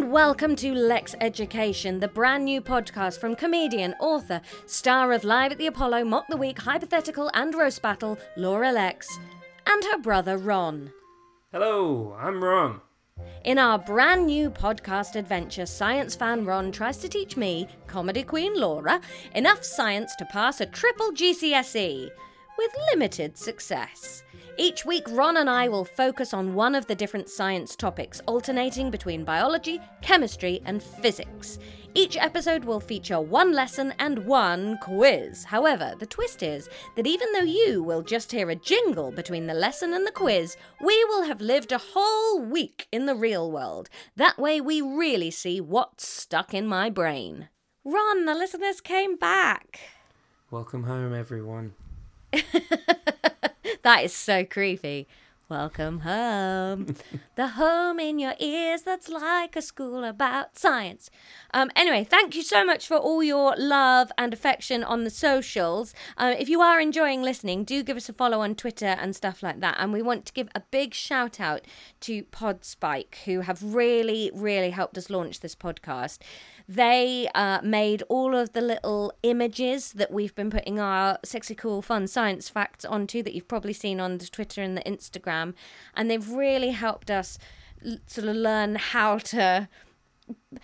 and welcome to Lexx Education, the brand new podcast from comedian, author, star of Live at the Apollo, Mock the Week, Hypothetical, and Roast Battle, Laura Lexx, and her brother Ron. Hello, I'm Ron. In our brand new podcast adventure, science fan Ron tries to teach me, comedy queen Laura, enough science to pass a triple GCSE, with limited success. Each week, Ron and I will focus on one of the different science topics, alternating between biology, chemistry, and physics. Each episode will feature one lesson and one quiz. However, the twist is that even though you will just hear a jingle between the lesson and the quiz, we will have lived a whole week in the real world. That way, we really see what's stuck in my brain. Ron, the listeners came back. Welcome home, everyone. that is so creepy. Welcome home. the home in your ears that's like a school about science. Um, anyway, thank you so much for all your love and affection on the socials. Uh, if you are enjoying listening, do give us a follow on Twitter and stuff like that. And we want to give a big shout out to Podspike, who have really, really helped us launch this podcast. They uh, made all of the little images that we've been putting our sexy, cool, fun science facts onto that you've probably seen on the Twitter and the Instagram. And they've really helped us l- sort of learn how to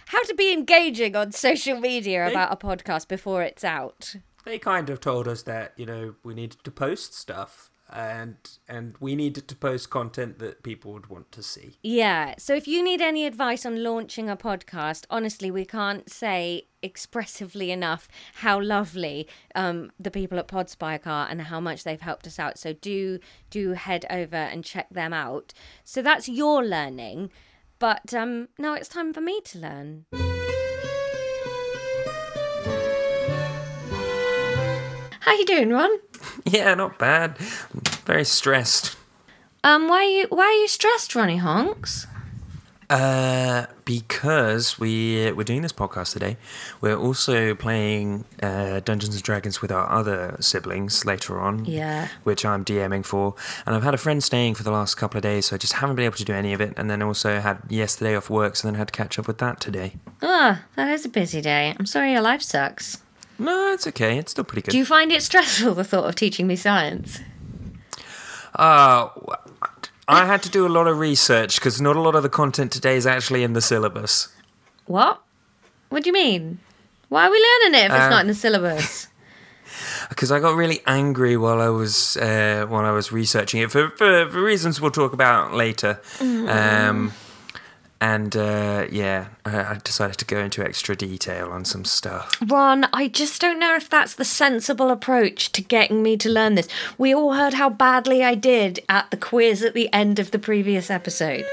how to be engaging on social media about a podcast before it's out. They kind of told us that, you know, we needed to post stuff and and we needed to post content that people would want to see. Yeah. So if you need any advice on launching a podcast, honestly, we can't say expressively enough how lovely um, the people at Podspike are and how much they've helped us out. So do do head over and check them out. So that's your learning, but um, now it's time for me to learn. How you doing, Ron? Yeah, not bad. Very stressed. Um, why are you why are you stressed, Ronnie Honks? Uh, because we we're doing this podcast today. We're also playing uh, Dungeons and Dragons with our other siblings later on. Yeah. Which I'm DMing for, and I've had a friend staying for the last couple of days, so I just haven't been able to do any of it. And then also had yesterday off work, so then had to catch up with that today. Ah, that is a busy day. I'm sorry your life sucks. No, it's okay. It's still pretty good. Do you find it stressful the thought of teaching me science? Uh, I had to do a lot of research because not a lot of the content today is actually in the syllabus. What? What do you mean? Why are we learning it if it's Uh, not in the syllabus? Because I got really angry while I was uh, while I was researching it for, for, for reasons we'll talk about later. Um, and uh, yeah, I, I decided to go into extra detail on some stuff. Ron, I just don't know if that's the sensible approach to getting me to learn this. We all heard how badly I did at the quiz at the end of the previous episode.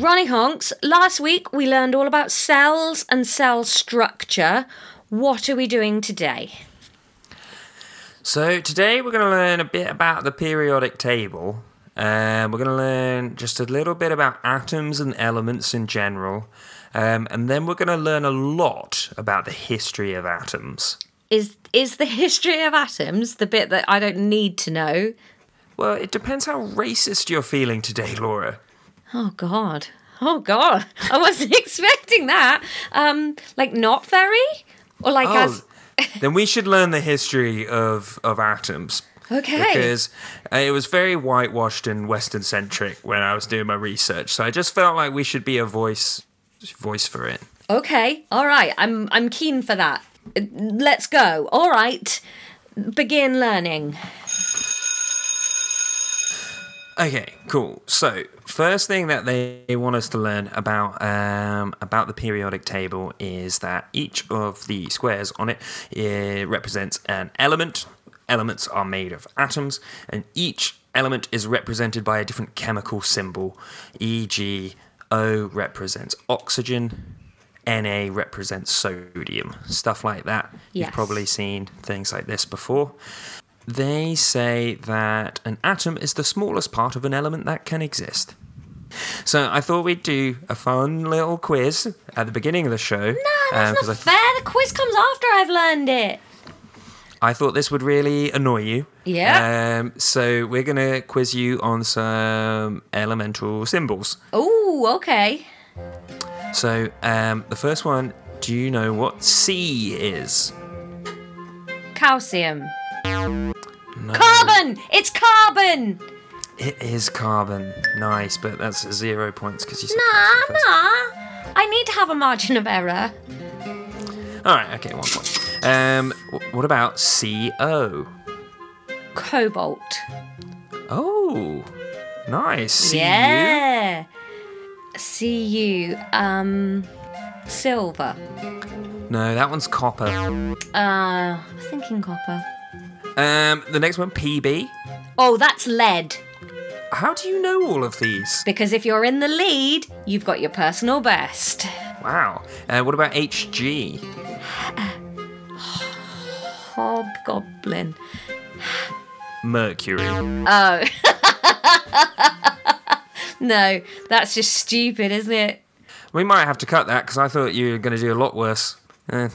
Ronnie Honks, last week we learned all about cells and cell structure. What are we doing today? So today we're going to learn a bit about the periodic table. Um, we're going to learn just a little bit about atoms and elements in general. Um, and then we're going to learn a lot about the history of atoms. Is is the history of atoms the bit that I don't need to know? Well, it depends how racist you're feeling today, Laura. Oh God. Oh God. I wasn't expecting that. Um, like not very, or like as then we should learn the history of, of atoms. Okay. Because it was very whitewashed and Western centric when I was doing my research. So I just felt like we should be a voice voice for it. okay. All right. I'm I'm keen for that. Let's go. All right. Begin learning. Okay, cool. So first thing that they want us to learn about um, about the periodic table is that each of the squares on it eh, represents an element. Elements are made of atoms, and each element is represented by a different chemical symbol. E.g., O represents oxygen, Na represents sodium, stuff like that. Yes. You've probably seen things like this before. They say that an atom is the smallest part of an element that can exist. So I thought we'd do a fun little quiz at the beginning of the show. No, that's um, not th- fair. The quiz comes after I've learned it. I thought this would really annoy you. Yeah. Um, so we're gonna quiz you on some elemental symbols. Oh, okay. So um, the first one. Do you know what C is? Calcium. No. Carbon! It's carbon! It is carbon. Nice, but that's zero points because you said Nah, nah. I need to have a margin of error. All right. Okay. One point. Um, what about CO? Cobalt. Oh, nice. Yeah. Cu. Um, silver. No, that one's copper. Uh, I was thinking copper. Um, the next one, PB. Oh, that's lead. How do you know all of these? Because if you're in the lead, you've got your personal best. Wow. Uh, what about HG? Hobgoblin. Mercury. Oh. no, that's just stupid, isn't it? We might have to cut that because I thought you were going to do a lot worse. Uh,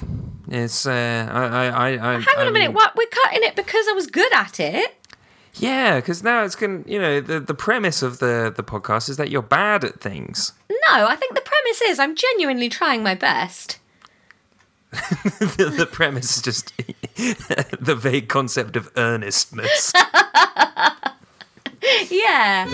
it's. Uh, I. I. I. Hang on a minute. What? We're cutting it because I was good at it. Yeah, because now it's going. You know, the the premise of the the podcast is that you're bad at things. No, I think the premise is I'm genuinely trying my best. the, the premise is just the vague concept of earnestness. Yeah.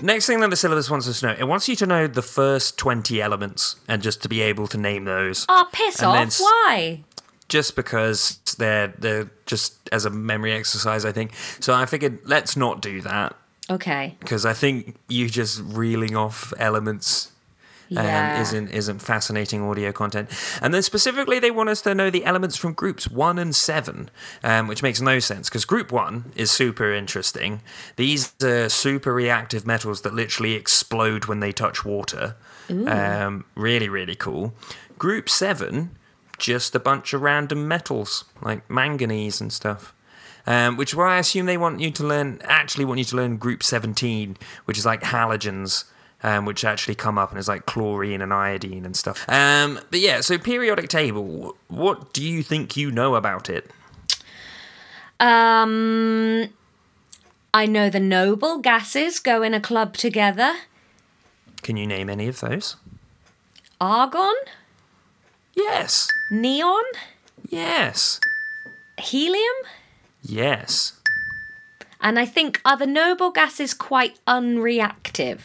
Next thing that the syllabus wants us to know, it wants you to know the first 20 elements and just to be able to name those. Oh, piss And off. Why? Just because they're they're just as a memory exercise, I think. So I figured let's not do that Okay. because I think you just reeling off elements um, Yeah. isn't isn't fascinating audio content. And then specifically, they want us to know the elements from groups one and seven, um, which makes no sense because group one is super interesting. These are super reactive metals that literally explode when they touch water. Um, really, really cool. Group seven, just a bunch of random metals like manganese and stuff. Um, which why I assume they want you to learn, actually want you to learn group 17, which is like halogens, um, which actually come up and is like chlorine and iodine and stuff. Um, but yeah, so periodic table, what do you think you know about it? Um, I know the noble gases go in a club together. Can you name any of those? Argon, Yes. neon, Yes. helium, Yes. and I think are the noble gases quite unreactive.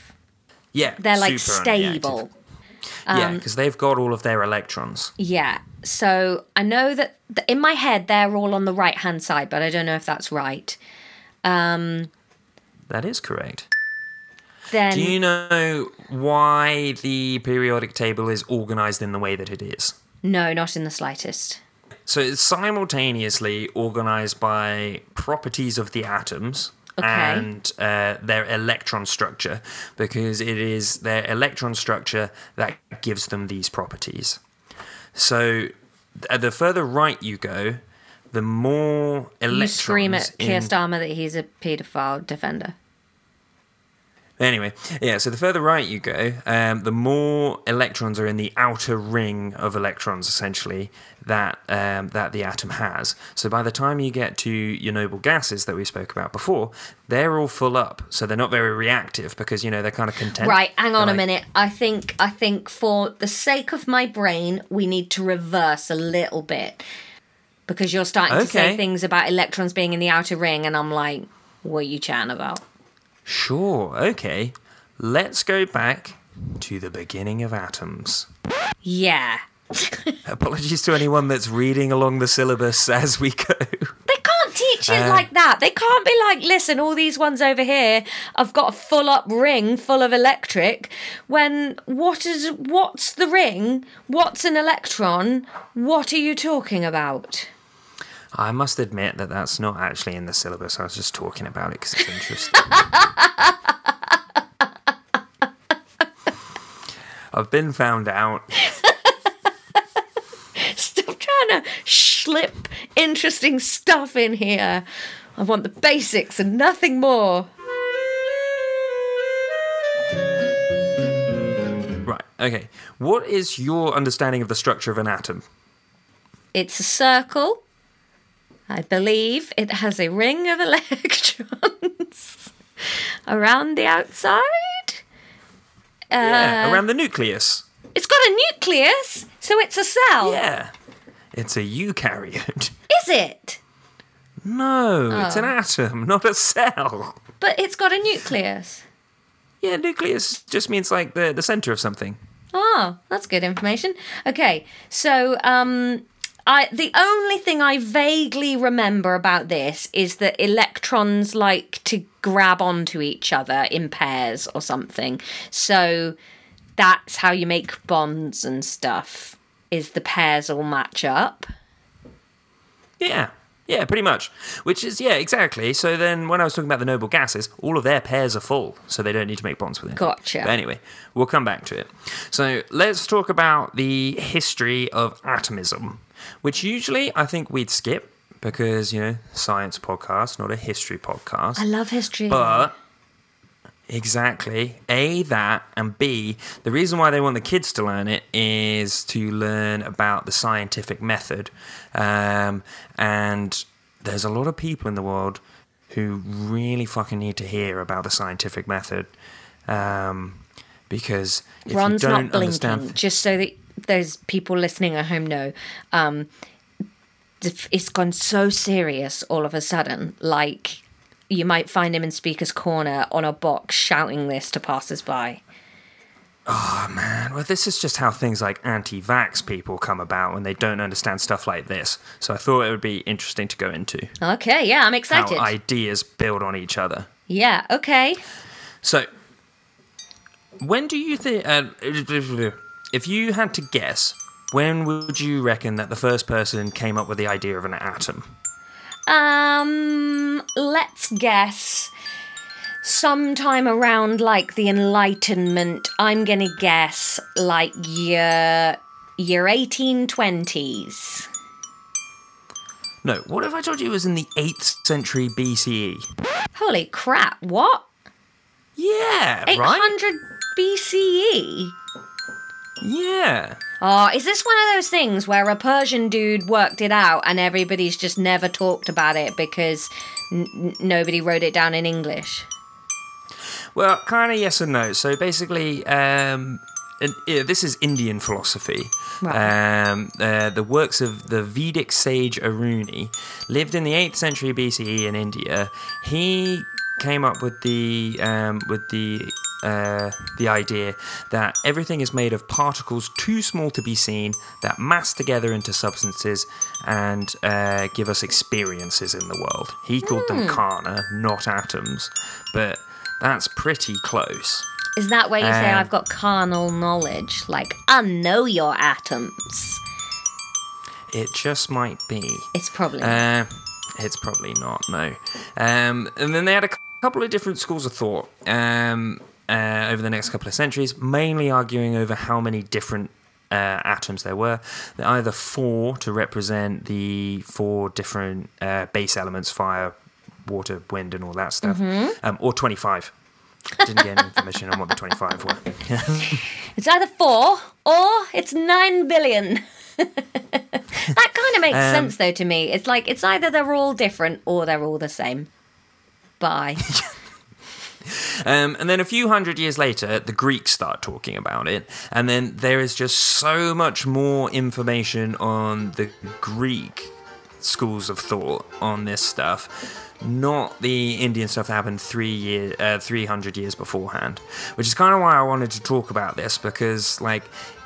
Yeah. They're like stable. unreactive. yeah, because they've got all of their electrons. Yeah. So I know that th- in my head they're all on the right hand side, but I don't know if that's right. Um, That is correct. Then Do you know why the periodic table is organized in the way that it is? no, not in the slightest. So it's simultaneously organized by properties of the atoms Okay. and uh, their electron structure, because it is their electron structure that gives them these properties. So th- the further right you go, the more electrons. You scream at Keir Starmer that he's a paedophile defender. Anyway, yeah, so the further right you go, um, the more electrons are in the outer ring of electrons, essentially, that um, that the atom has. So by the time you get to your noble gases that we spoke about before, they're all full up. So they're not very reactive because, you know, they're kind of content. Right, hang on They're a minute. I think I think for the sake of my brain, we need to reverse a little bit. Because you're starting to say things about electrons being in the outer ring and I'm like, what are you chatting about? Sure, okay. Let's go back to the beginning of atoms. Yeah. Apologies to anyone that's reading along the syllabus as we go. They can't teach it Uh, like that. They can't be like, listen, all these ones over here, I've got a full up ring full of electric. When what is what's the ring? What's an electron? What are you talking about? I must admit that that's not actually in the syllabus. I was just talking about it because it's interesting. I've been found out. Stop trying to slip interesting stuff in here. I want the basics and nothing more. Right. Okay. What is your understanding of the structure of an atom? It's a circle. I believe it has a ring of electrons around the outside. yeah, Uh, around the nucleus. It's got a nucleus, so it's a cell. Yeah. It's a eukaryote. Is it? No, it's an Oh. atom, not a cell. But it's got a nucleus. Yeah, nucleus just means like the, the center of something. Oh, that's good information. Okay, so um, I the only thing I vaguely remember about this is that electrons like to grab onto each other in pairs or something. So that's how you make bonds and stuff. Is the pairs all match up? Yeah. Yeah, pretty much. Which is, yeah, exactly. So then when I was talking about the noble gases, all of their pairs are full, so they don't need to make bonds with it. Gotcha. But anyway, we'll come back to it. So let's talk about the history of atomism, which usually I think we'd skip because, you know, science podcast, not a history podcast. I love history. But exactly, A, that, and B, the reason why they want the kids to learn it is to learn about the scientific method. Um, and there's a lot of people in the world who really fucking need to hear about the scientific method. Um, because if Ron's you don't not blinking, understand. just so that those people listening at home know. Um, it's gone so serious all of a sudden. Like, you might find him in Speaker's Corner on a box shouting this to passers by. Man, well, this is just how things like anti vax people come about when they don't understand stuff like this. So I thought it would be interesting to go into Okay, yeah, I'm how excited. ideas build on each other. Yeah, okay. So, when do you think? Uh, if you had to guess, when would you reckon that the first person came up with the idea of an atom? Um, let's guess sometime around like the Enlightenment. I'm gonna guess like year year 1820s. No. What if I told you it was in the eighth century BCE? Holy crap! What? Yeah, right. 800 BCE? Yeah. Oh, is this one of those things where a Persian dude worked it out and everybody's just never talked about it because n- nobody wrote it down in English? Well, kind of yes and no. So basically, um, and, yeah, this is Indian philosophy. Right. Um, uh, the works of the Vedic sage Aruni lived in the 8th century BCE in India. He came up with the um, with the uh, the idea that everything is made of particles too small to be seen that mass together into substances and uh, give us experiences in the world. He called them kana, not atoms, but that's pretty close. Is that where you say Um, I've got carnal knowledge? Like, I know your atoms. It just might be. It's probably. Uh, it's probably not, no. Um, and then they had a couple of different schools of thought um, uh, over the next couple of centuries, mainly arguing over how many different uh, atoms there were. There are either four to represent the four different uh, base elements fire, water, wind, and all that stuff, um, or 25. Didn't get any information on what the 25 were. It's either four or it's nine billion. that kind of makes Um, sense, though, to me. It's like it's either they're all different or they're all the same. Bye. Um, and then a few hundred years later, the Greeks start talking about it. And then there is just so much more information on the Greek schools of thought on this stuff, not the Indian stuff that happened three year, uh, 300 years beforehand. Which is kind of why I wanted to talk about this because, like,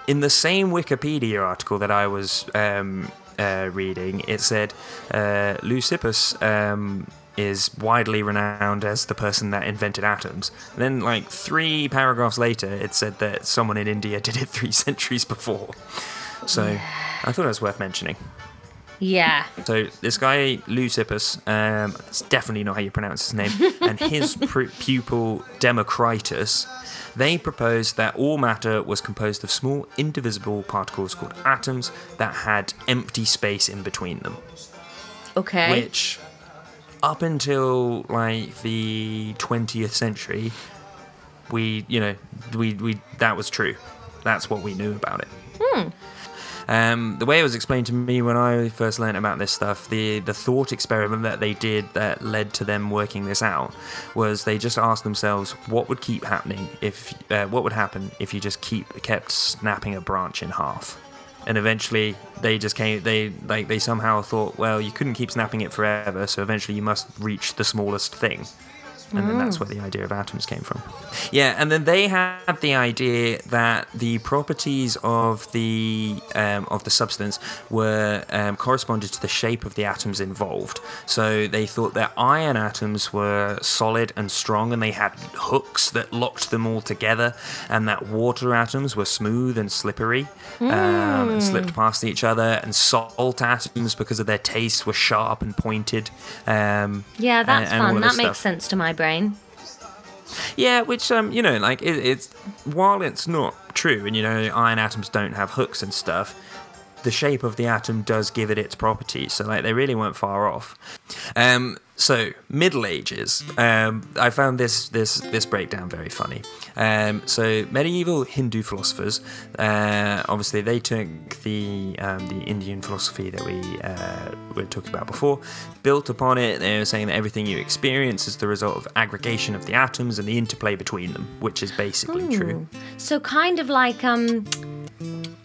in the same Wikipedia article that I was um, uh, reading, it said uh, Leucippus um, is widely renowned as the person that invented atoms. Then, like three paragraphs later, it said that someone in India did it three centuries before. So I thought it was worth mentioning. yeah. So this guy Leucippus, um, that's definitely not how you pronounce his name, and his pr- pupil Democritus, they proposed that all matter was composed of small indivisible particles called atoms that had empty space in between them. Okay. Which, up until like the 20th century, we you know we we that was true. that's what we knew about it. Um, the way it was explained to me when I first learned about this stuff, the the thought experiment that they did that led to them working this out was they just asked themselves what would keep happening if uh, what would happen if you just keep kept snapping a branch in half. And eventually, they just came. They like they somehow thought, well, you couldn't keep snapping it forever, so eventually you must reach the smallest thing and then that's where the idea of atoms came from. Yeah, and then they had the idea that the properties of the um, of the substance were um, corresponded to the shape of the atoms involved. So they thought that iron atoms were solid and strong, and they had hooks that locked them all together, and that water atoms were smooth and slippery, um, and slipped past each other, and salt atoms, because of their taste, were sharp and pointed. Um, Yeah, that's and all fun. That makes stuff. sense to my brain. Yeah, which um, you know, like it, it's while it's not true, and you know, iron atoms don't have hooks and stuff. The shape of the atom does give it its properties, so like they really weren't far off. Um, so Middle Ages, um, I found this this this breakdown very funny. Um, so medieval Hindu philosophers, uh, obviously, they took the um, the Indian philosophy that we uh, were talking about before, built upon it. They were saying that everything you experience is the result of aggregation of the atoms and the interplay between them, which is basically true. So kind of like um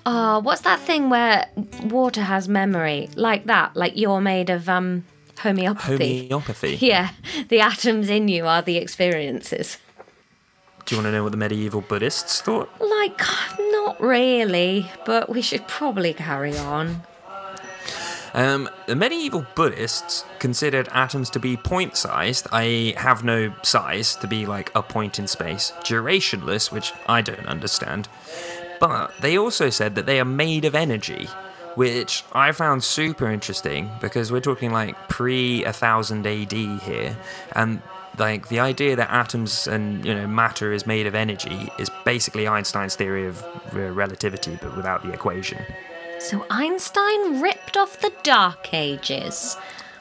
uh what's that thing where water has memory? Like that. Like you're made of um homeopathy. Homeopathy. Yeah. The atoms in you are the experiences. Do you want to know what the medieval Buddhists thought? Like not really, but we should probably carry on. Um, the medieval Buddhists considered atoms to be point sized, i.e., have no size, to be like a point in space, durationless, which I don't understand. But they also said that they are made of energy, which I found super interesting because we're talking like pre 1000 AD here, and like the idea that atoms and you know matter is made of energy is basically Einstein's theory of uh, relativity, but without the equation. So Einstein ripped off the Dark Ages.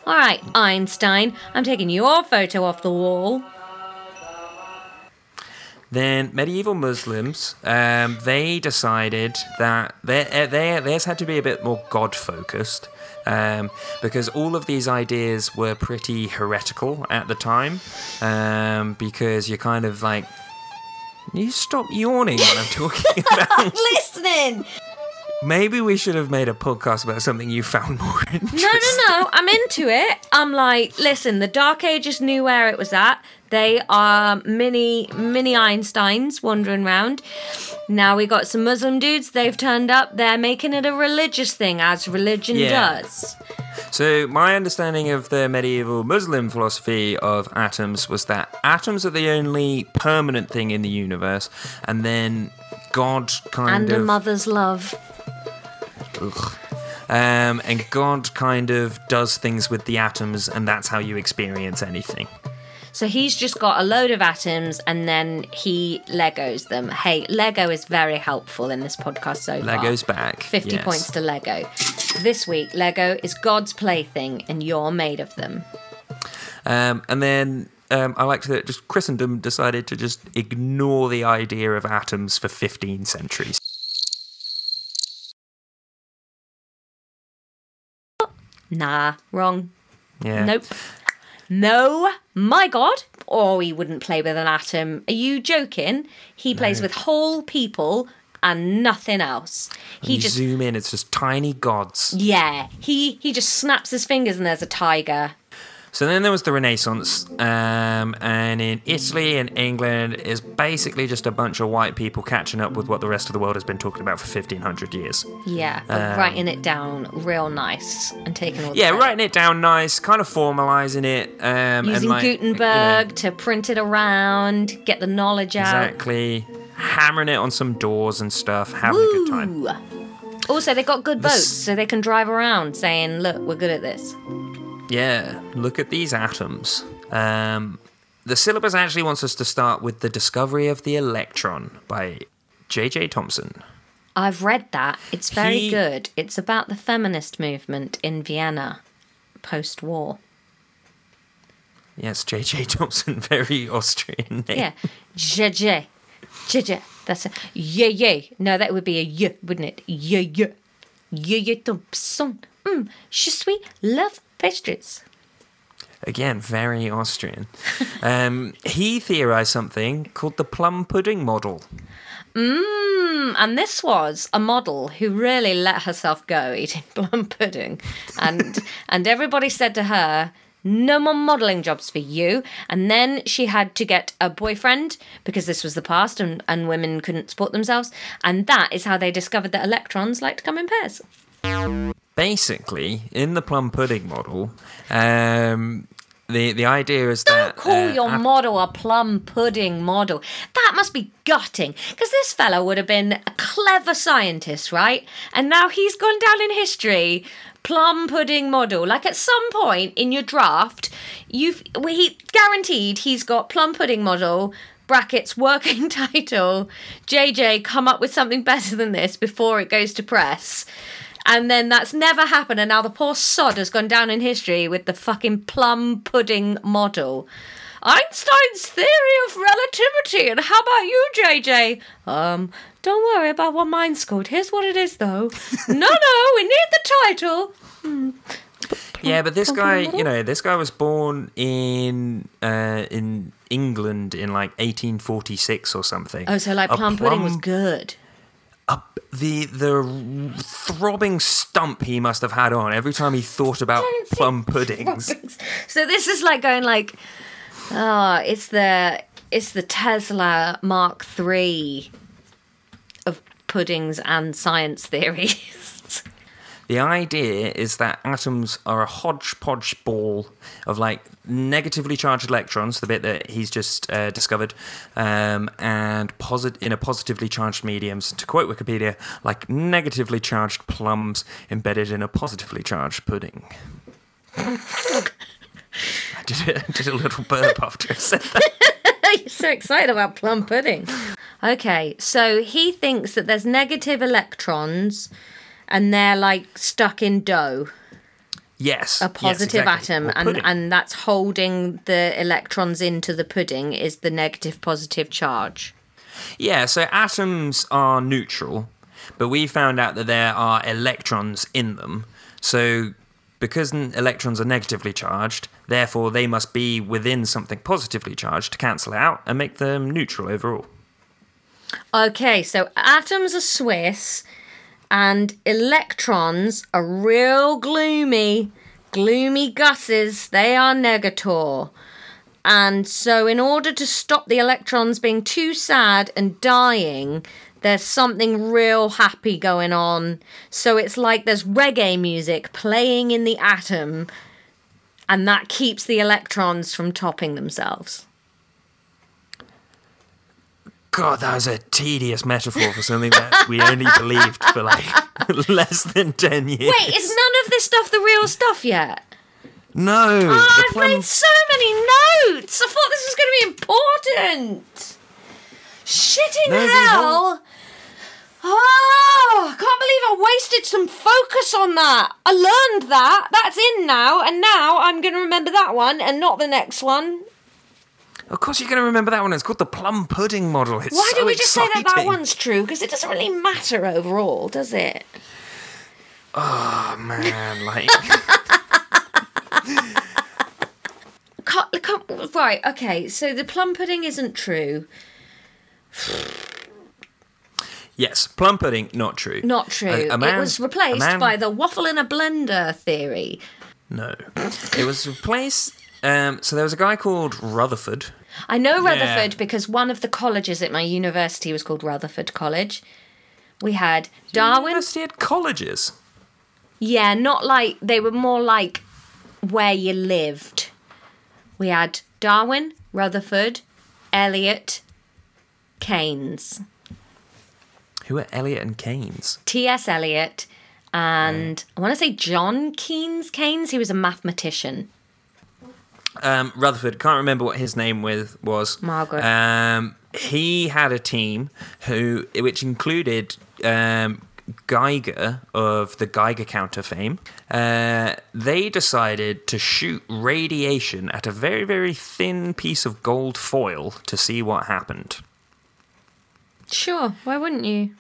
All right, Einstein, I'm taking your photo off the wall. Then medieval Muslims, um, they decided that their, uh, their, theirs had to be a bit more God focused. Um, because all of these ideas were pretty heretical at the time. Um, because you're kind of like, you stop yawning when I'm talking about. Listening. Maybe we should have made a podcast about something you found more interesting. No, no, no. I'm into it. I'm like, listen, the Dark Ages knew where it was at. They are mini, mini Einsteins wandering around. Now we got some Muslim dudes. They've turned up. They're making it a religious thing, as religion Yeah. does. So, my understanding of the medieval Muslim philosophy of atoms was that atoms are the only permanent thing in the universe, and then God kind And of. And a mother's love. Ugh. Um, and God kind of does things with the atoms, and that's how you experience anything. So he's just got a load of atoms and then he Legos them. Hey, Lego is very helpful in this podcast so far. Lego's back. 50 yes. points to Lego. This week, Lego is God's plaything and you're made of them. Um, and then um, I like that just Christendom decided to just ignore the idea of atoms for 15 centuries. Nah, wrong. Yeah. Nope. No, my God. Or he wouldn't play with an atom. Are you joking? He plays with whole people and nothing else. He you just zoom in, it's just tiny gods. yeah. He he just snaps his fingers and there's a tiger. So then there was the Renaissance, um, and in Italy and England is basically just a bunch of white people catching up with what the rest of the world has been talking about for 1500 years. Yeah, but writing it down real nice and taking all Yeah, credit. writing it down nice, kind of formalizing it. Um, Using and like, you know, Gutenberg to print it around, get the knowledge out. exactly. Hammering it on some doors and stuff, having a good time. Also, they got good boats, so they can drive around saying, "Look, we're good at this." Yeah, look at these atoms. Um, the syllabus actually wants us to start with the discovery of the electron by J.J. Thomson. I've read that. It's very He- good. It's about the feminist movement in Vienna post-war. Yes, J.J. Thomson, very Austrian name. Yeah, JJ, JJ. That's a yeah, yeah. No, that would be a yeah, wouldn't it? Yeah, yeah. Yeah, yeah, Thompson. Mm, je suis love pastries. Again, very Austrian. um, he theorized something called the plum pudding model. Mmm, and this was a model who really let herself go eating plum pudding, and and everybody said to her, "No more modelling jobs for you." And then she had to get a boyfriend because this was the past, and and women couldn't support themselves, and that is how they discovered that electrons like to come in pairs. Basically, in the plum pudding model, um, the the idea is that Call uh, your model a plum pudding model. That must be gutting because this fellow would have been a clever scientist, right? And now he's gone down in history. Plum pudding model. Like at some point in your draft, you've well, he guaranteed he's got plum pudding model brackets working title. JJ, come up with something better than this before it goes to press. And then that's never happened, and now the poor sod has gone down in history with the fucking plum pudding model. Einstein's theory of relativity, and how about you, JJ? Um, don't worry about what mine scored. Here's what it is, though. no, no, we need the title. yeah, but this guy, you know, this guy was born in uh, in England in like 1846 or something. Oh, so like A plum pudding was good. Up the the throbbing stump he must have had on every time he thought about plum puddings. So this is like going like, oh, it's the it's the Tesla Mark III of puddings and science theories. The idea is that atoms are a hodgepodge ball of like negatively charged electrons, the bit that he's just uh, discovered, um, and posit- in a positively charged mediums. To quote Wikipedia, like negatively charged plums embedded in a positively charged pudding. I did did a little burp after I said that. You're so excited about plum pudding. Okay, so he thinks that there's negative electrons and they're like stuck in dough, Yes. a yes, positive exactly. atom, and, and that's holding the electrons into the pudding is the negative positive charge. Yeah, so atoms are neutral, but we found out that there are electrons in them. So because electrons are negatively charged, therefore they must be within something positively charged to cancel out and make them neutral overall. Okay, so atoms are Swiss and electrons are real gloomy, gloomy gusses. They are negator. And so, in order to stop the electrons being too sad and dying, there's something real happy going on. So, it's like there's reggae music playing in the atom, and that keeps the electrons from topping themselves. God, that was a tedious metaphor for something that we only believed for like less than 10 years. Wait, is none of this stuff the real stuff yet? No! Oh, I've plum- made so many notes. I thought this was going to be important. Shitting No, hell. Oh, I can't believe I wasted some focus on that. I learned that. That's in now, and now I'm going to remember that one and not the next one. Of course, you're going to remember that one. It's called the plum pudding model. It's Why so do we just say that that one's true? Because it doesn't really matter overall, does it? Oh, man, like. Can't, can't, right, okay, so the plum pudding isn't true. yes, plum pudding, not true. Not true. A- a man- it was replaced man- by the waffle in a blender theory. No. It was replaced. Um, so there was a guy called Rutherford. I know Yeah. Rutherford because one of the colleges at my university was called Rutherford College. We had Darwin. University had colleges. Yeah, not like they were more like where you lived. We had Darwin, Rutherford, Eliot, Keynes, Who are Eliot and Keynes? T.S. Eliot, and I want to say John Keynes. Keynes, he was a mathematician. Um, Rutherford, can't remember what his name with was. Margaret. Um, he had a team who, which included um, Geiger of the Geiger counter fame. Uh, they decided to shoot radiation at a very, very thin piece of gold foil to see what happened. Sure. Why wouldn't you?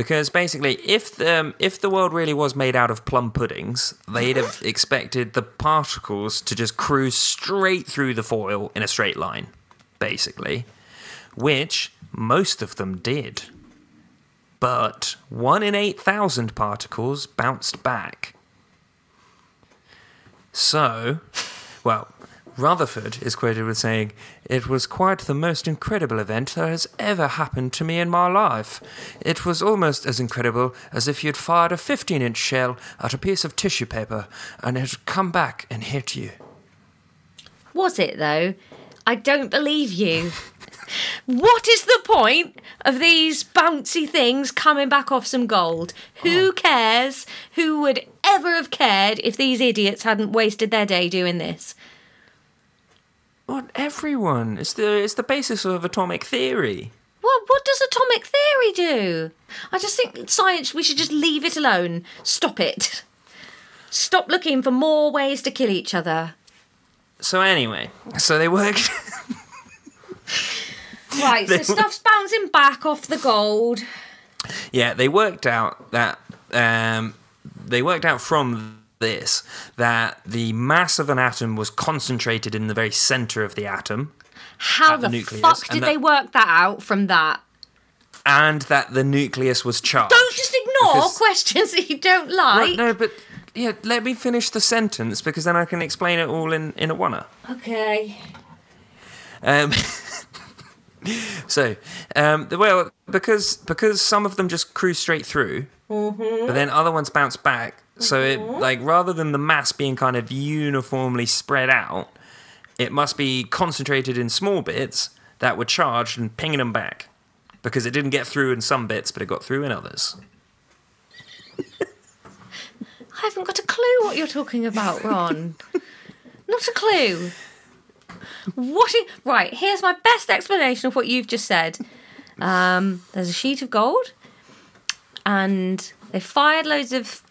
Because basically, if the, um, if the world really was made out of plum puddings, they'd have expected the particles to just cruise straight through the foil in a straight line, basically, which most of them did. But one in 8,000 particles bounced back. So, well, Rutherford is quoted with saying, It was quite the most incredible event that has ever happened to me in my life. It was almost as incredible as if you'd fired a 15 inch shell at a piece of tissue paper and it had come back and hit you. Was it though? I don't believe you. what is the point of these bouncy things coming back off some gold? Who oh. cares? Who would ever have cared if these idiots hadn't wasted their day doing this? What everyone? It's the it's the basis of atomic theory. Well, what does atomic theory do? I just think science, we should just leave it alone. Stop it. Stop looking for more ways to kill each other. So anyway, so they worked. Right, so stuff's bouncing back off the gold. yeah, they worked out that um, they worked out from this that the mass of an atom was concentrated in the very center of the atom, How the, the nucleus, fuck did that- they work that out from that? and that the nucleus was charged. Don't just ignore Because- questions that you don't like. Right, no, but yeah, let me finish the sentence because then I can explain it all in in a oneer. Okay. Um, so, um, well, because because some of them just cruise straight through, but then other ones bounce back. So it like rather than the mass being kind of uniformly spread out, it must be concentrated in small bits that were charged and pinging them back, because it didn't get through in some bits, but it got through in others. I haven't got a clue what you're talking about, Ron. Not a clue. What? i- right, here's my best explanation of what you've just said. Um, there's a sheet of gold, and they fired loads of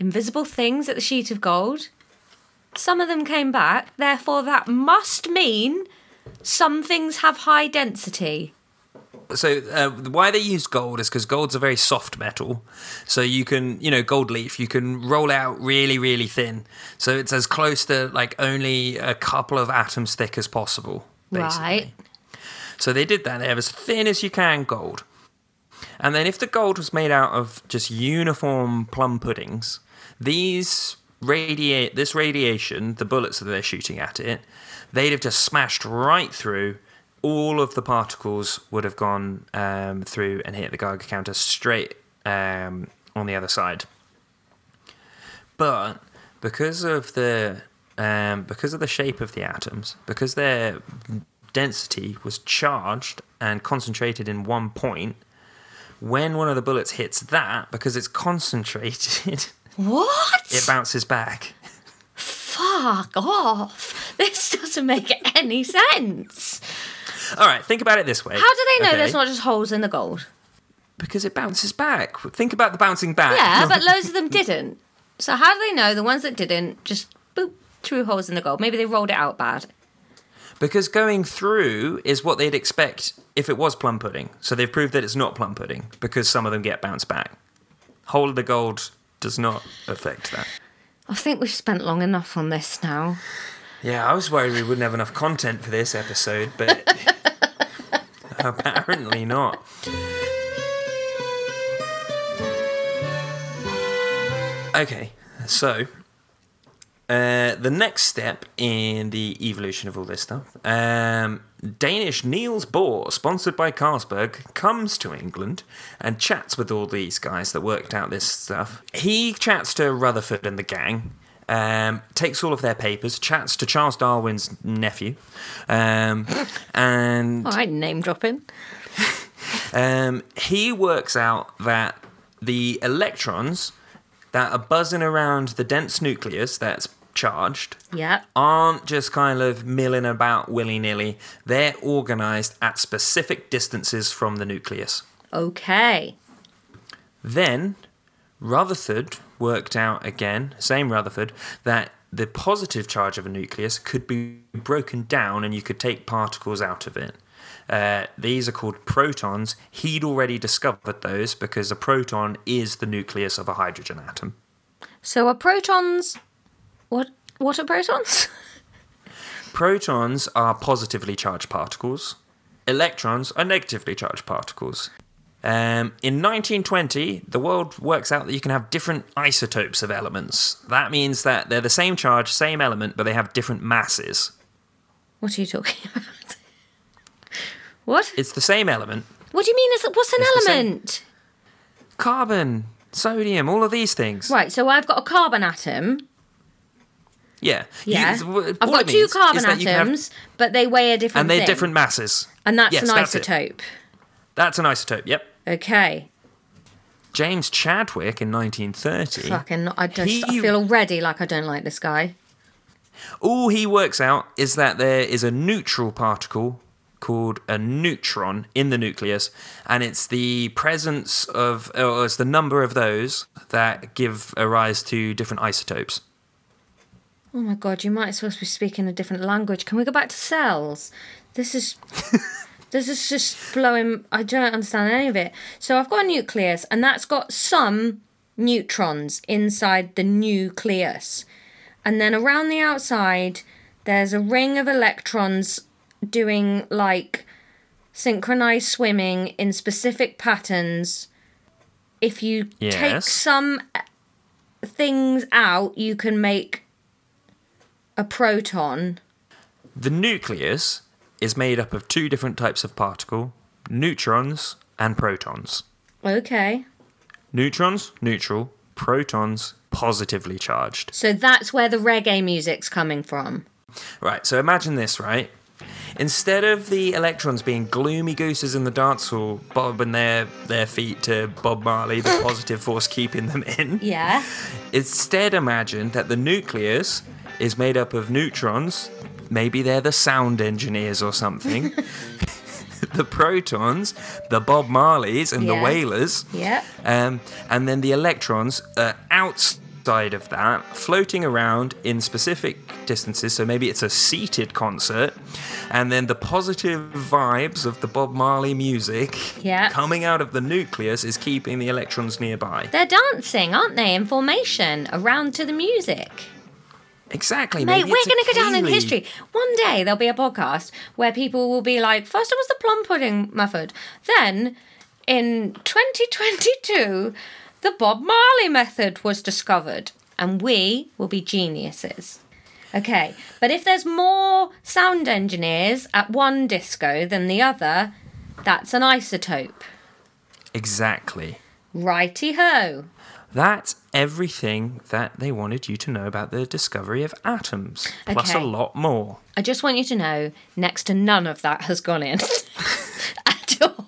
invisible things at the sheet of gold. Some of them came back, therefore, that must mean some things have high density. So uh, why they use gold is because gold's a very soft metal. So you can, you know, gold leaf, you can roll out really, really thin. So it's as close to like only a couple of atoms thick as possible. Basically. Right. So they did that. They have as thin as you can gold. And then if the gold was made out of just uniform plum puddings, these radiate this radiation, the bullets that they're shooting at it, they'd have just smashed right through. All of the particles would have gone um, through and hit the Geiger counter straight um, on the other side. But because of the um, because of the shape of the atoms, because their density was charged and concentrated in one point, when one of the bullets hits that, because it's concentrated, What? it bounces back. Fuck off. This doesn't make any sense. All right, think about it this way. How do they know okay? there's not just holes in the gold? Because it bounces back. Think about the bouncing back. Yeah, but loads of them didn't. So how do they know the ones that didn't just boop through holes in the gold? Maybe they rolled it out bad. Because going through is what they'd expect if it was plum pudding. So they've proved that it's not plum pudding because some of them get bounced back. Hole of the gold does not affect that. I think we've spent long enough on this now. Yeah, I was worried we wouldn't have enough content for this episode, but apparently not. Okay, so uh, the next step in the evolution of all this stuff, um, Danish Niels Bohr, sponsored by Carlsberg, comes to England and chats with all these guys that worked out this stuff. He chats to Rutherford and the gang. Um, takes all of their papers, chats to Charles Darwin's nephew, um, and All right, name dropping. um, he works out that the electrons that are buzzing around the dense nucleus that's charged Yeah. aren't just kind of milling about willy nilly. They're organized at specific distances from the nucleus. Okay. Then Rutherford worked out again, same Rutherford, that the positive charge of a nucleus could be broken down and you could take particles out of it. Uh, these are called protons. He'd already discovered those because a proton is the nucleus of a hydrogen atom. So are protons. What? What are protons? Protons are positively charged particles. Electrons are negatively charged particles. Um, in 1920, the world works out that you can have different isotopes of elements. That means that they're the same charge, same element, but they have different masses. What are you talking about? what? It's the same element. What do you mean? Is what's an It's element? Carbon, sodium, all of these things. Right. So I've got a carbon atom. Yeah. You- Yeah. w- I've got two carbon you can have- atoms, but they weigh a different and they're thing. different masses. And that's Yes, an that's it. isotope. That's an isotope, yep. Okay. James Chadwick in 1930. Fucking. I just. I feel already like I don't like this guy. All he works out is that there is a neutral particle called a neutron in the nucleus, and it's the presence of, or it's the number of those that give a rise to different isotopes. Oh my god, you might as well be speaking a different language. Can we go back to cells? This is this is just blowing I don't understand any of it. So I've got a nucleus and that's got some neutrons inside the nucleus. And then around the outside there's a ring of electrons doing like synchronized swimming in specific patterns. If you take some things out, you can make a proton. The nucleus is made up of two different types of particle neutrons and protons. Okay. Neutrons, neutral, protons, positively charged. So that's where the reggae music's coming from. Right, so imagine this, right? Instead of the electrons being gloomy gooses in the dance hall, bobbing their, their feet to Bob Marley, the positive force keeping them in, Yeah. instead imagine that the nucleus is made up of neutrons. Maybe they're the sound engineers or something. the protons, the Bob Marleys and Yeah. the Wailers. Yeah. Um, and then the electrons are outside of that, floating around in specific distances. So maybe it's a seated concert. And then the positive vibes of the Bob Marley music Yeah. coming out of the nucleus is keeping the electrons nearby. They're dancing, aren't they, in formation around to the music? Exactly. Mate, maybe we're going to go down in history. One day there'll be a podcast where people will be like, first it was the plum pudding method. Then in 2022, the Bob Marley method was discovered. And we will be geniuses. Okay, but if there's more sound engineers at one disco than the other, that's an isotope. Exactly. Righty ho. That's everything that they wanted you to know about the discovery of atoms, plus a lot more. I just want you to know, next to none of that has gone in at all.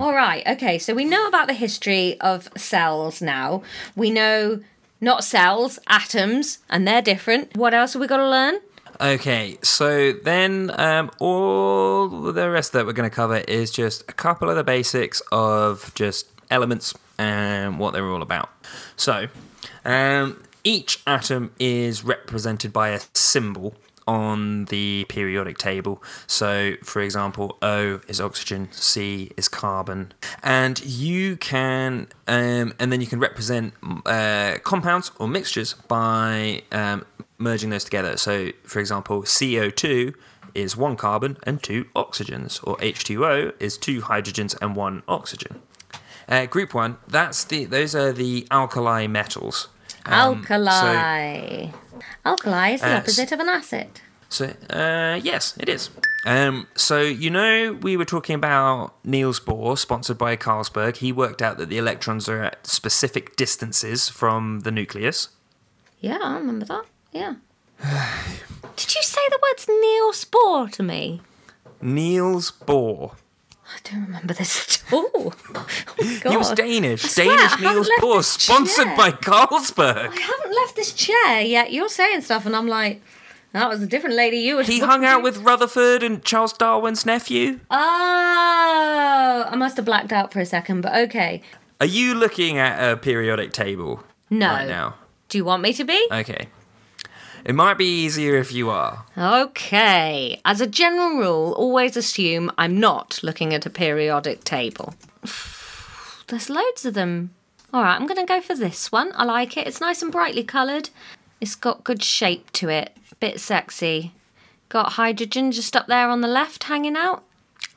All right, okay, so we know about the history of cells now. We know not cells, atoms, and they're different. What else have we got to learn? Okay, so then um, all the rest that we're going to cover is just a couple of the basics of just elements and what they're all about. So, um, each atom is represented by a symbol on the periodic table. So, for example, O is oxygen, C is carbon, and you can, um, and then you can represent uh, compounds or mixtures by um, merging those together. So, for example, CO2 is one carbon and two oxygens, or H2O is two hydrogens and one oxygen. Uh, group one, that's the those are the alkali metals. Um, so- Alkali. Alkali is the Uh, opposite of an acid. So, uh, yes, it is. Um, so, you know, we were talking about Niels Bohr, sponsored by Carlsberg. He worked out that the electrons are at specific distances from the nucleus. Yeah, I remember that. Yeah. Did you say the words Niels Bohr to me? Niels Bohr. I don't remember this at all. Oh my God. He was Danish. Swear, Danish Niels Bohr, sponsored chair. by Carlsberg. I haven't left this chair yet. You're saying stuff, and I'm like, that was a different lady you were He hung out with Rutherford and Charles Darwin's nephew. Oh, I must have blacked out for a second, but okay. Are you looking at a periodic table No. right now? Do you want me to be? Okay. It might be easier if you are. Okay. As a general rule, always assume I'm not looking at a periodic table. There's loads of them. All right, I'm going to go for this one. I like it. It's nice and brightly coloured. It's got good shape to it. Bit sexy. Got hydrogen just up there on the left hanging out.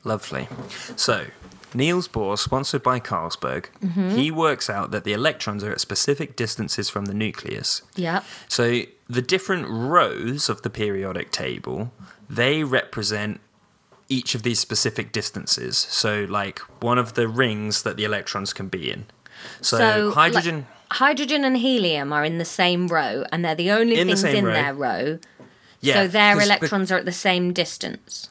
Lovely. So, Niels Bohr, sponsored by Carlsberg, mm-hmm. he works out that the electrons are at specific distances from the nucleus. Yep. So, the different rows of the periodic table, they represent each of these specific distances. So, like one of the rings that the electrons can be in. So, So, hydrogen. like, hydrogen and helium are in the same row, and they're the only In things same in row. their row. yeah, so their electrons are at the same distance.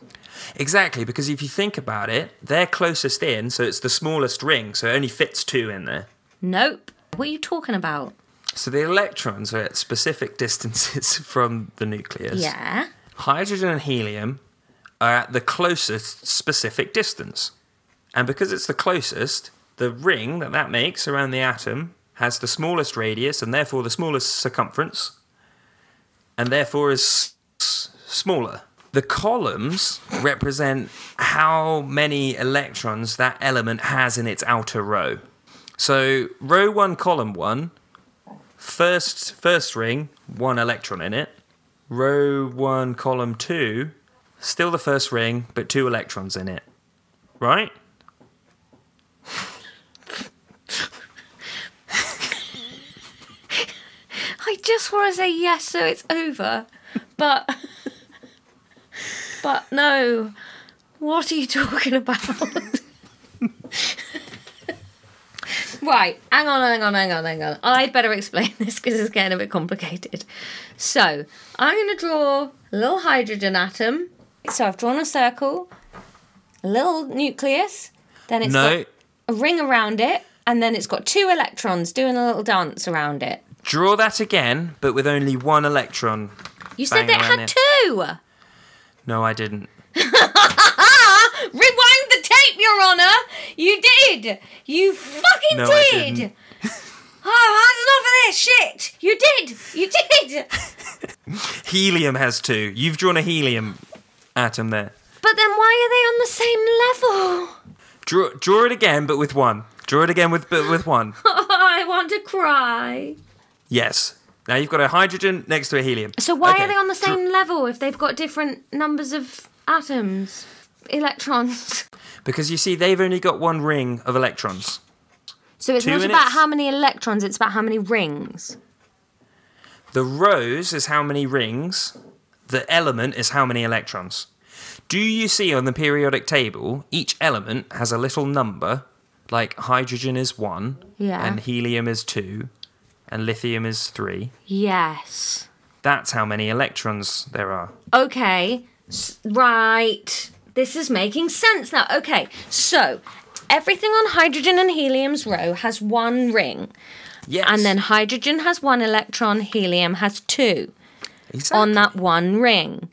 Exactly, because if you think about it, they're closest in, so it's the smallest ring, so it only fits two in there. Nope. What are you talking about? So the electrons are at specific distances from the nucleus. Yeah. Hydrogen and helium are at the closest specific distance. And because it's the closest, the ring that that makes around the atom has the smallest radius and therefore the smallest circumference, and therefore is s- smaller. The columns represent how many electrons that element has in its outer row. So row one, column one, first first ring, one electron in it. Row one, column two, still the first ring, but two electrons in it. Right? I just want to say yes so it's over. But. but no. What are you talking about? right, hang on, hang on, hang on, hang on. I'd better explain this because it's getting a bit complicated. So, I'm going to draw a little hydrogen atom. So, I've drawn a circle, a little nucleus, then it's No. got a ring around it, and then it's got two electrons doing a little dance around it. Draw that again, but with only one electron. You said that it had it. two. No, I didn't. Rewind the tape, Your Honour. You did. You fucking No, did. Oh, that's enough of this shit. You did. You did. Helium has two. You've drawn a helium atom there. But then why are they on the same level? Draw, draw it again, but with one. Draw it again with but with one. I want to cry. Yes. Now you've got a hydrogen next to a helium. So why Okay, are they on the same level if they've got different numbers of atoms, electrons? because you see, they've only got one ring of electrons. So it's Two not in about how many electrons; it's about how many rings. The rows is how many rings. The element is how many electrons. Do you see on the periodic table, each element has a little number, like hydrogen is one, Yeah. and helium is two, and lithium is three. Yes. That's how many electrons there are. Okay, s- right. This is making sense now. Okay, so everything on hydrogen and helium's row has one ring, Yes. and then hydrogen has one electron, helium has two exactly. on that one ring.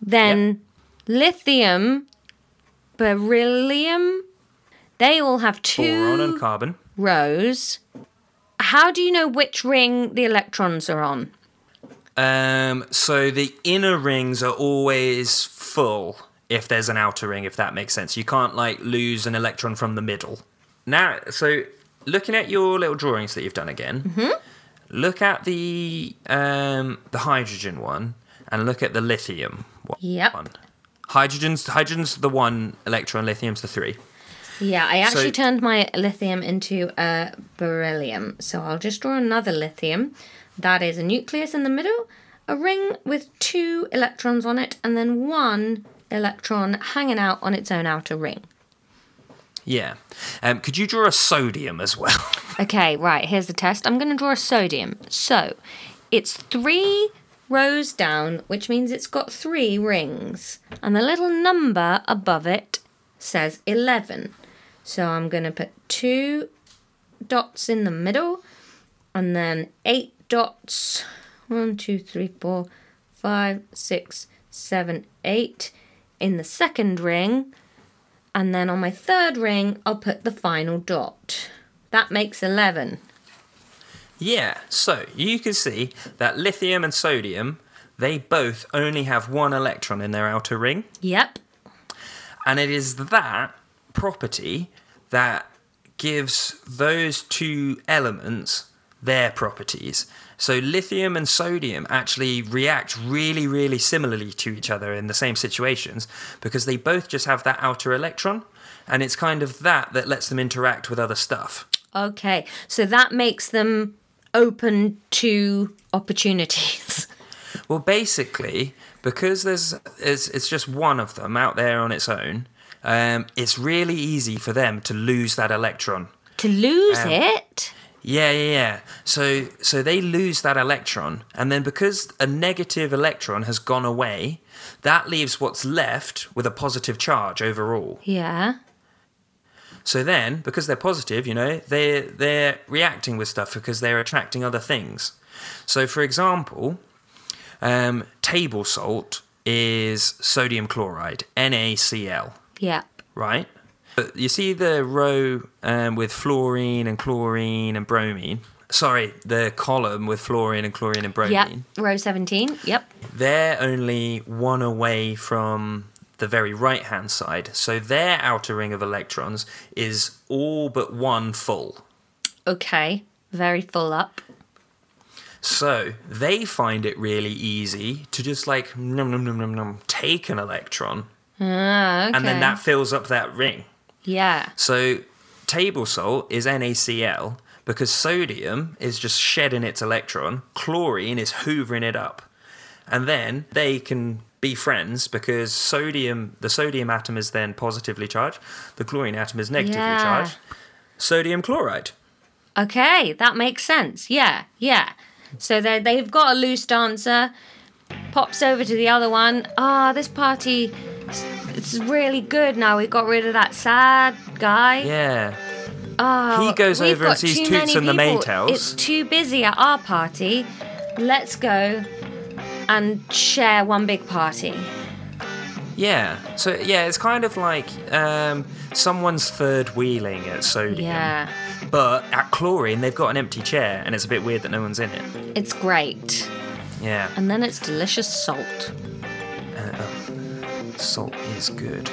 Then lithium, beryllium, they all have boron and two carbon. rows. How do you know which ring the electrons are on? Um, so the inner rings are always full if there's an outer ring, if that makes sense. You can't like lose an electron from the middle. Now, so looking at your little drawings that you've done again, look at the um, the hydrogen one and look at the lithium one. Yep. Hydrogen's hydrogen's the one electron, lithium's the three. Yeah, I actually So- turned my lithium into a beryllium. So I'll just draw another lithium. That is a nucleus in the middle, a ring with two electrons on it, and then one electron hanging out on its own outer ring. Yeah. Um, could you draw a sodium as well? Okay, right, here's the test. I'm going to draw a sodium. So it's three rows down, which means it's got three rings. And the little number above it says 11. So I'm going to put two dots in the middle and then eight dots. One, two, three, four, five, six, seven, eight in the second ring. And then on my third ring, I'll put the final dot. That makes 11. Yeah, so you can see that lithium and sodium, they both only have one electron in their outer ring. Yep. And it is that property that gives those two elements their properties. So lithium and sodium actually react really, really similarly to each other in the same situations because they both just have that outer electron. And it's kind of that that lets them interact with other stuff. Okay. So that makes them open to opportunities. Well, basically, because there's it's, it's just one of them out there on its own, um, it's really easy for them to lose that electron. to lose Um, it? Yeah, yeah, yeah. So so they lose that electron, and then because a negative electron has gone away, that leaves what's left with a positive charge overall. Yeah. So then, because they're positive, you know, they're they're reacting with stuff because they're attracting other things. So, for example, um, table salt is sodium chloride, NaCl, Yeah. right? But you see the row um, with fluorine and chlorine and bromine. Sorry, the column with fluorine and chlorine and bromine. Yep. Row 17. Yep. They're only one away from the very right hand side. So their outer ring of electrons is all but one full. Okay. Very full up. So they find it really easy to just like num num num num num take an electron Ah, okay. and then that fills up that ring. Yeah. So table salt is NaCl because sodium is just shedding its electron, chlorine is hoovering it up. And then they can be friends because sodium the sodium atom is then positively charged, the chlorine atom is negatively Yeah. charged. Sodium chloride. Okay. That makes sense. Yeah. Yeah. So they they've got a loose dancer. Pops over to the other one. Ah, this party. It's really good now. We got rid of that sad guy. Yeah. Oh, He goes over and sees too Toots and the. Maytals. It's too busy at our party. Let's go and share one big party. Yeah. So yeah, it's kind of like um, someone's third wheeling at sodium. Yeah, But at chlorine, they've got an empty chair, and it's a bit weird that no one's in it. it's great. Yeah. And then it's delicious salt. Salt is good.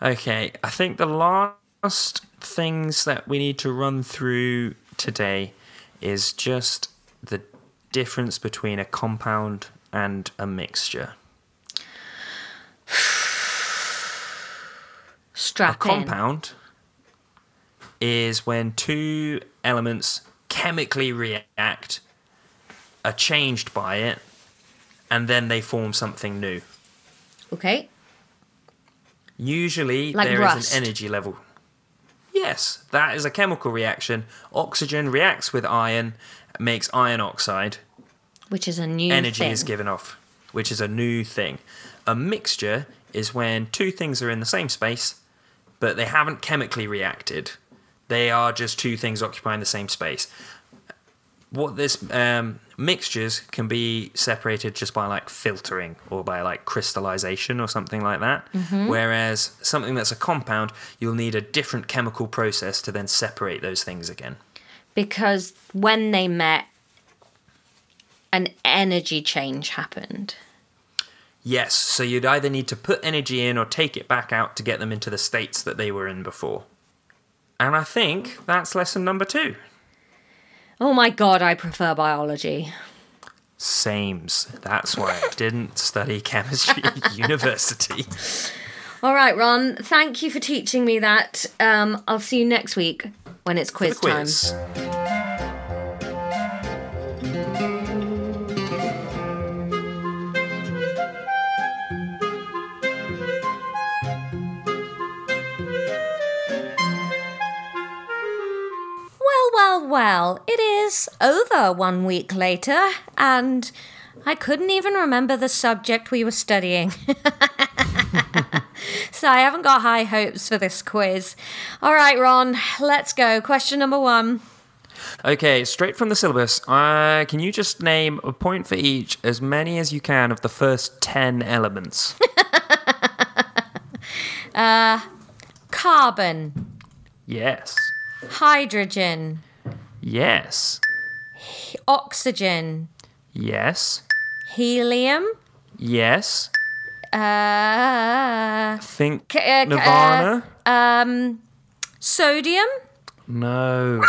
Okay, I think the last things that we need to run through today is just the difference between a compound and a mixture. A Strap in. compound is when two elements chemically react, are changed by it, and then they form something new. Okay. Usually Like there is rust. an energy level. Yes, that is a chemical reaction. Oxygen reacts with iron, makes iron oxide. Which is a new Energy thing. is given off, which is a new thing. A mixture is when two things are in the same space, but they haven't chemically reacted. They are just two things occupying the same space. What this um, mixtures can be separated just by like filtering or by like crystallization or something like that. Whereas something that's a compound, you'll need a different chemical process to then separate those things again. because when they met, an energy change happened. Yes, so you'd either need to put energy in or take it back out to get them into the states that they were in before. And I think that's lesson number two. Oh my god, I prefer biology. Sames. That's why I didn't study chemistry at university. All right, Ron, thank you for teaching me that. Um, I'll see you next week when it's quiz, quiz. time. Well, well, it is over one week later, and I couldn't even remember the subject we were studying. so I haven't got high hopes for this quiz. All right, Ron, let's go. Question number one. Okay, straight from the syllabus. Uh, can you just name a point for each, as many as you can, of the first 10 elements? Carbon, yes. Hydrogen, Yes. Oxygen. Yes. Helium. Yes. Uh, Think K- uh, k- Nirvana. um, sodium. no.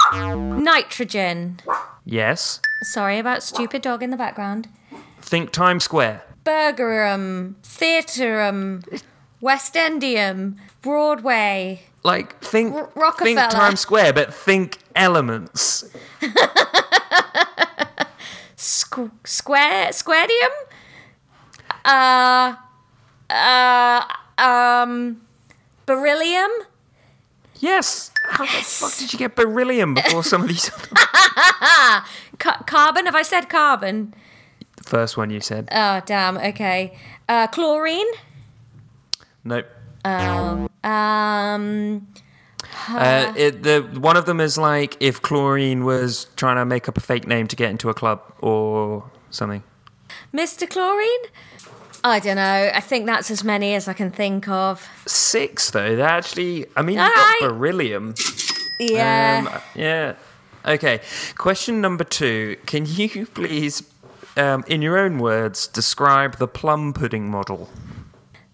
Nitrogen. Yes. Sorry about stupid dog in the background. Think Times Square. Burgerum. Theaterum. West Endium. Broadway. Like think R- think Times Square, but think elements. Squ- square. Squaredium. Uh. Uh. Um. Beryllium. Yes. How the fuck did you get beryllium before some of these? Ca- carbon. Have I said carbon? the first one you said. Oh damn. Okay. Uh, chlorine. Nope. Um. Uh, it, the one of them is like if chlorine was trying to make up a fake name to get into a club or something. Mr. Chlorine. I don't know. I think that's as many as I can think of. Six though. They actually. I mean, you got right. beryllium. Yeah. Um, yeah. Okay. Question number two. Can you please, um, in your own words, describe the plum pudding model?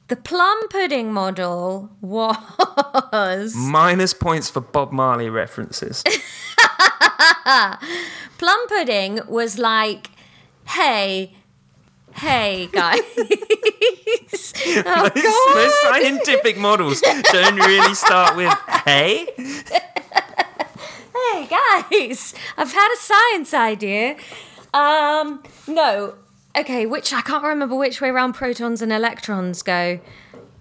The plum pudding model was Minus points for Bob Marley references. plum pudding was like, hey, hey guys. oh god. those scientific models don't really start with "Hey." Hey guys, I've had a science idea. Um, no. Okay, which I can't remember which way around protons and electrons go.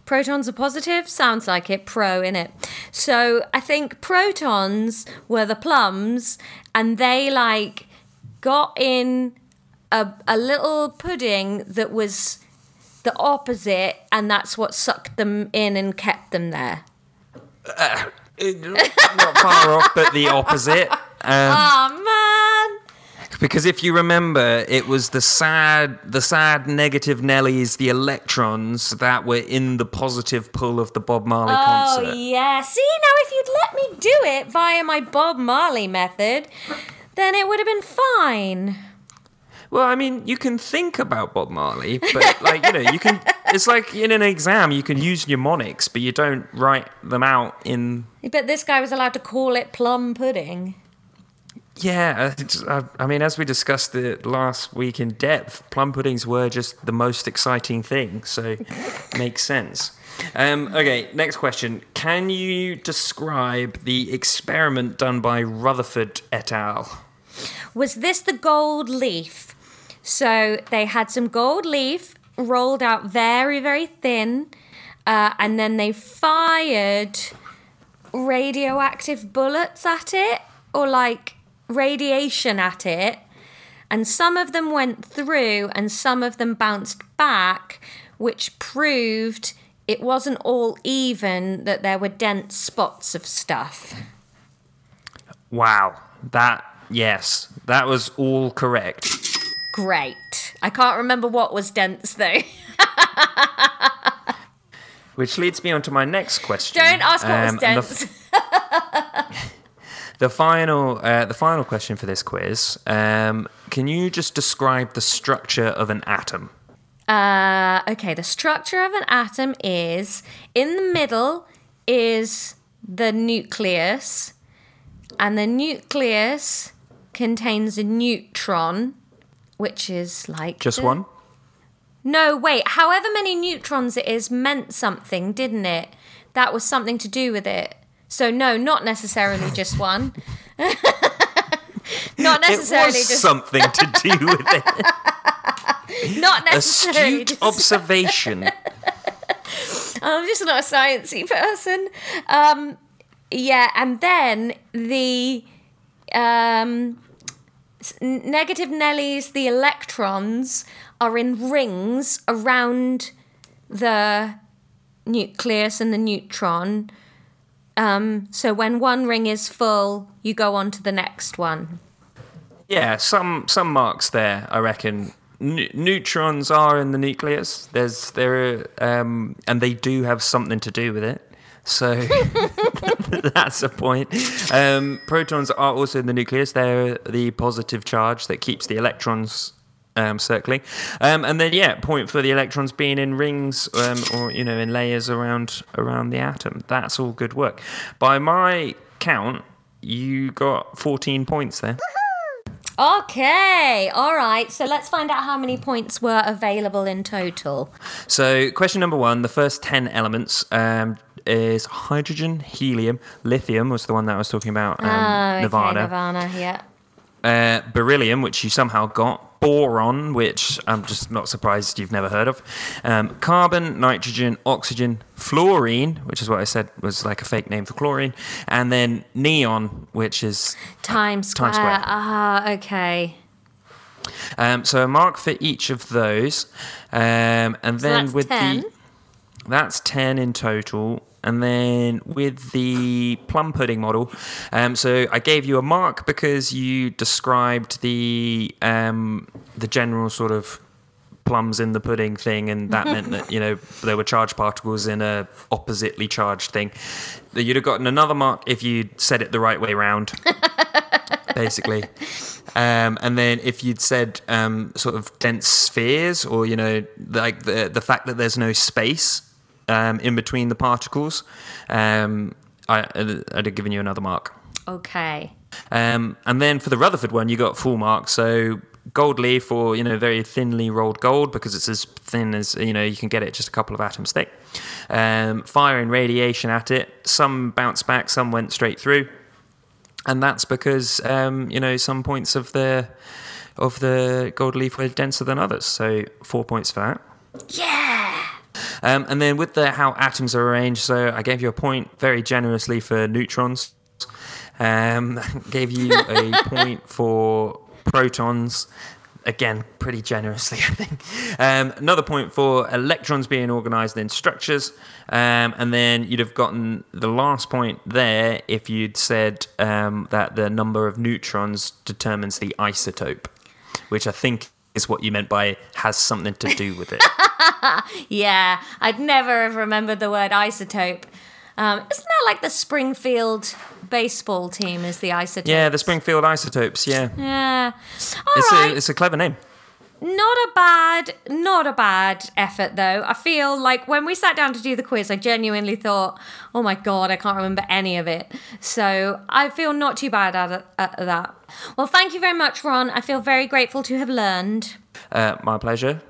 Protons are positive? Sounds like it. Pro, in it. So I think protons were the plums, and they like got in a, a little pudding that was the opposite, and that's what sucked them in and kept them there. Not far off, but the opposite. Um, Oh man! Because if you remember, it was the sad, the sad negative Nellies, the electrons that were in the positive pull of the Bob Marley Oh concert. yeah. See now, if you'd let me do it via my Bob Marley method, then it would have been fine. Well, I mean, you can think about Bob Marley, but like you know, you can. It's like in an exam, you can use mnemonics, but you don't write them out in But this guy was allowed to call it plum pudding. Yeah, I, I mean, as we discussed it last week in depth, plum puddings were just the most exciting thing, so makes sense. Um, okay, next question. Can you describe the experiment done by Rutherford et al? Was this the gold leaf? So they had some gold leaf rolled out very, very thin, uh, and then they fired radioactive bullets at it, or like radiation at it. And some of them went through and some of them bounced back, which proved it wasn't all even, that there were dense spots of stuff. Wow, that, yes, that was all correct. Great. I can't remember what was dense though. Which leads me on to my next question. Don't ask what was Um, the dense. The final, uh, the final question for this quiz. Um, can you just describe the structure of an atom? Uh, okay, the structure of an atom is in the middle is the nucleus, and the nucleus contains a neutron, which is like Just the- one? No, wait. However many neutrons it is meant something, didn't it? That was something to do with it. So no, not necessarily just one. not It necessarily was just something to do with it. not necessarily. Astute just- observation. I'm just not a sciencey person. Um, yeah, and then the um, negative Nellies, the electrons, are in rings around the nucleus and the neutron. Um, so when one ring is full, you go on to the next one. Yeah, some some marks there. I reckon Ne- neutrons are in the nucleus. There's there, um, and they do have something to do with it. So That's a point. Um, protons are also in the nucleus. They're the positive charge that keeps the electrons um, circling. Um, and then yeah, point for the electrons being in rings um, or you know in layers around around the atom. That's all good work. By my count, you got 14 points there. Okay, all right. So let's find out how many points were available in total. So question number one, the first 10 elements. Um, is hydrogen, helium, lithium was the one that I was talking about. Um, oh, okay, Nevada. Nirvana, yeah. uh, beryllium, which you somehow got, boron, which I'm just not surprised you've never heard of, um, carbon, nitrogen, oxygen, fluorine, which is what I said was like a fake name for chlorine, and then neon, which is Times Square. Ah, okay. um, so a mark for each of those, um, and then that's with 10. the that's ten in total. And then with the plum pudding model, um, so I gave you a mark because you described the um, the general sort of plums in the pudding thing, and that meant that you know there were charged particles in a oppositely charged thing. That You'd have gotten another mark if you'd said it the right way round, basically. Um, and then if you'd said um, sort of dense spheres, or you know, like the the fact that there's no space um, in between the particles, um, I, I'd have given you another mark. Okay. Um, and then for the Rutherford one, you got full marks. So gold leaf or you know very thinly rolled gold because it's as thin as you know you can get it just a couple of atoms thick. Um, fire and radiation at it. Some bounced back, some went straight through, and that's because um, you know some points of the of the gold leaf were denser than others. So four points for that. Yeah. Um, and then with the how atoms are arranged, so I gave you a point very generously for neutrons. Um, gave you a point for protons. Again, pretty generously, I think. Um, another point for electrons being organized in structures. Um, and then you'd have gotten the last point there if you'd said um, that the number of neutrons determines the isotope, which I think is what you meant by has something to do with it. Yeah. I'd never have remembered the word isotope. Um, isn't that like the Springfield baseball team is the isotope? Yeah, the Springfield Isotopes. Yeah, Yeah. All it's right. a it's a clever name. Not a bad, not a bad effort though. I feel like when we sat down to do the quiz, I genuinely thought, "Oh my god, I can't remember any of it." So I feel not too bad at, at that. Well, thank you very much, Ron. I feel very grateful to have learned. Uh, my pleasure.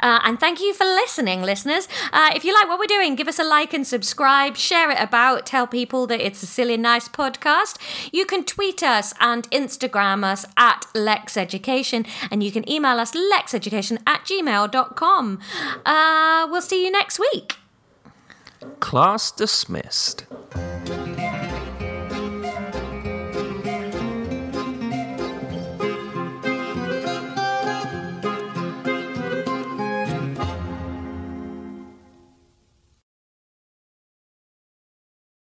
Uh, and thank you for listening, listeners. Uh, if you like what we're doing, give us a like and subscribe. Share it about. Tell people that it's a silly, nice podcast. You can tweet us and Instagram us at Lexx Education, and you can email us lexxeducation at gmail.com. Uh, we'll see you next week. Class dismissed.